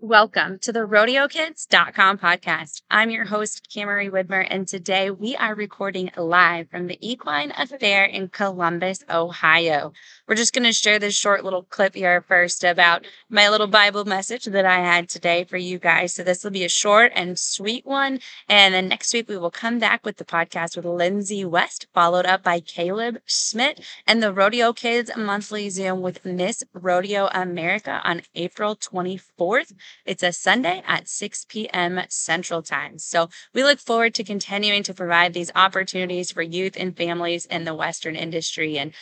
Welcome to the RodeoKids.com podcast. I'm your host, Camry Widmer, and today we are recording live from the Equine Affaire in Columbus, Ohio. We're just going to share this short little clip here first about my little Bible message that I had today for you guys. So, this will be a short and sweet one. And then next week, we will come back with the podcast with Lindsay West, followed up by Caleb Schmidt, and the Rodeo Kids monthly Zoom with Miss Rodeo America on April 24th. It's a Sunday at 6 p.m. Central Time. So we look forward to continuing to provide these opportunities for youth and families in the Western industry. And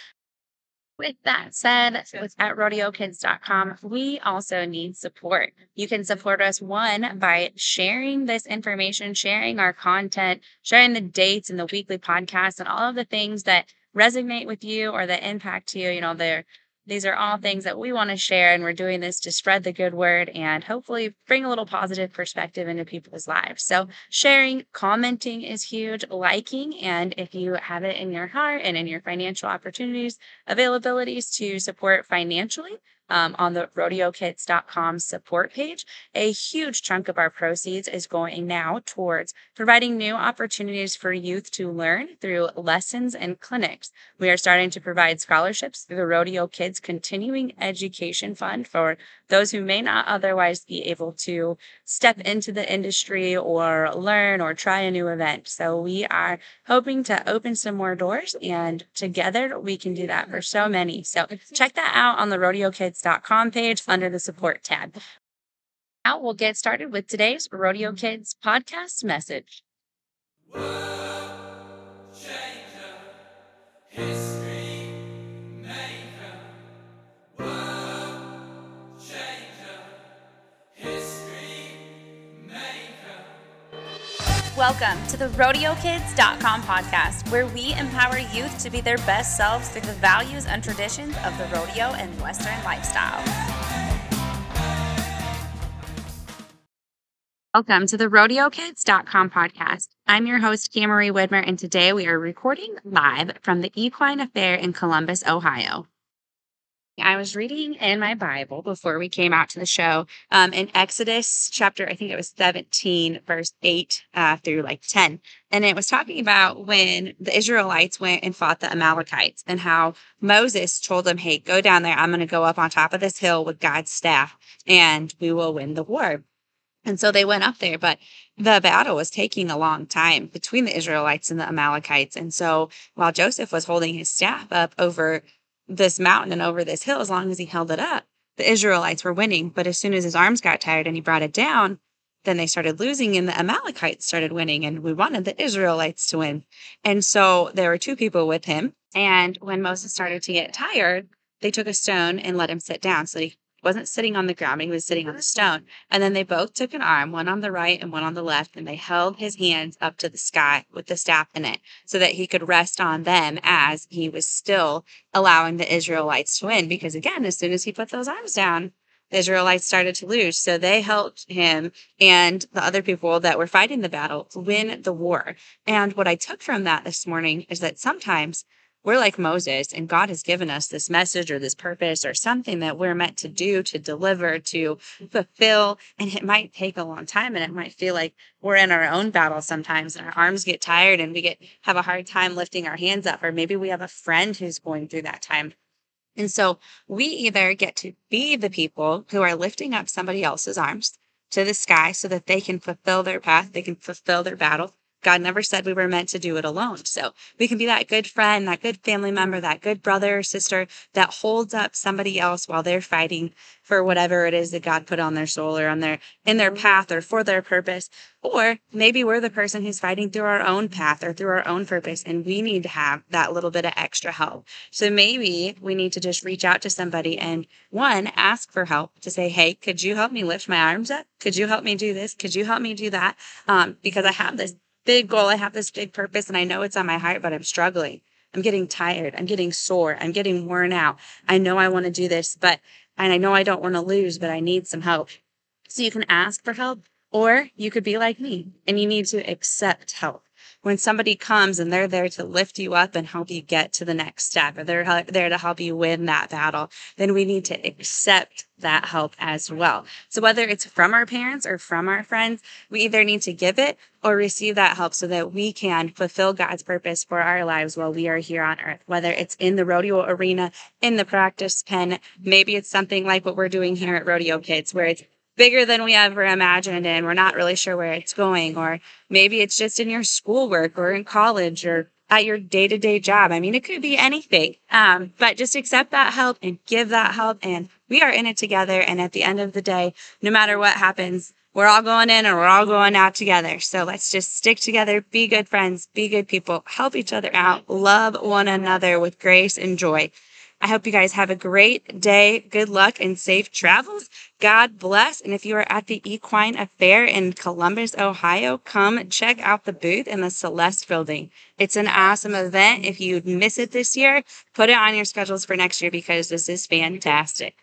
with that said, at rodeokids.com, we also need support. You can support us one by sharing this information, sharing our content, sharing the dates and the weekly podcasts and all of the things that resonate with you or that impact you. You know, they're these are all things that we want to share, and we're doing this to spread the good word and hopefully bring a little positive perspective into people's lives. So, sharing, commenting is huge, liking, and if you have it in your heart and in your financial opportunities, availabilities to support financially, um, on the rodeokids.com support page. A huge chunk of our proceeds is going now towards providing new opportunities for youth to learn through lessons and clinics. We are starting to provide scholarships through the Rodeo Kids Continuing Education Fund for those who may not otherwise be able to step into the industry or learn or try a new event. So we are hoping to open some more doors and together we can do that for so many. So check that out on the Rodeo Kids rodeokids.com page under the support tab. Now we'll get started with today's Rodeo Kids podcast message. Welcome to the RodeoKids.com podcast, where we empower youth to be their best selves through the values and traditions of the rodeo and Western lifestyle. Welcome to the RodeoKids.com podcast. I'm your host, Camry Widmer, and today we are recording live from the Equine Affaire in Columbus, Ohio. I was reading in my Bible before we came out to the show um, in Exodus chapter, I think it was 17, verse 8 uh, through like 10. And it was talking about when the Israelites went and fought the Amalekites and how Moses told them, Hey, go down there. I'm going to go up on top of this hill with God's staff and we will win the war. And so they went up there, but the battle was taking a long time between the Israelites and the Amalekites. And so while Joseph was holding his staff up over this mountain and over this hill as long as he held it up. The Israelites were winning, but as soon as his arms got tired and he brought it down, then they started losing and the Amalekites started winning and we wanted the Israelites to win. And so there were two people with him. And when Moses started to get tired, they took a stone and let him sit down so he wasn't sitting on the ground, he was sitting on the stone. And then they both took an arm, one on the right and one on the left, and they held his hands up to the sky with the staff in it so that he could rest on them as he was still allowing the Israelites to win. Because again, as soon as he put those arms down, the Israelites started to lose. So they helped him and the other people that were fighting the battle win the war. And what I took from that this morning is that sometimes we're like Moses, and God has given us this message or this purpose or something that we're meant to do, to deliver, to fulfill. And it might take a long time and it might feel like we're in our own battle sometimes and our arms get tired and we get have a hard time lifting our hands up. Or maybe we have a friend who's going through that time. And so we either get to be the people who are lifting up somebody else's arms to the sky so that they can fulfill their path, they can fulfill their battle, God never said we were meant to do it alone. So we can be that good friend, that good family member, that good brother or sister that holds up somebody else while they're fighting for whatever it is that God put on their soul or on their in their path or for their purpose. Or maybe we're the person who's fighting through our own path or through our own purpose and we need to have that little bit of extra help. So maybe we need to just reach out to somebody and one, ask for help to say, Hey, could you help me lift my arms up? Could you help me do this? Could you help me do that? Um, because I have this big goal. I have this big purpose and I know it's on my heart, but I'm struggling. I'm getting tired. I'm getting sore. I'm getting worn out. I know I want to do this, but, and I know I don't want to lose, but I need some help. So you can ask for help or you could be like me and you need to accept help. When somebody comes and they're there to lift you up and help you get to the next step, or they're there to help you win that battle, then we need to accept that help as well. So whether it's from our parents or from our friends, we either need to give it or receive that help so that we can fulfill God's purpose for our lives while we are here on earth, whether it's in the rodeo arena, in the practice pen, maybe it's something like what we're doing here at Rodeo Kids, where it's bigger than we ever imagined and we're not really sure where it's going. Or maybe it's just in your schoolwork or in college or at your day to day job. I mean, it could be anything. Um, but just accept that help and give that help. And we are in it together. And at the end of the day, no matter what happens, we're all going in and we're all going out together. So let's just stick together, be good friends, be good people, help each other out, love one another with grace and joy. I hope you guys have a great day. Good luck and safe travels. God bless. And if you are at the Equine Affaire in Columbus, Ohio, come check out the booth in the Celeste building. It's an awesome event. If you miss it this year, put it on your schedules for next year because this is fantastic.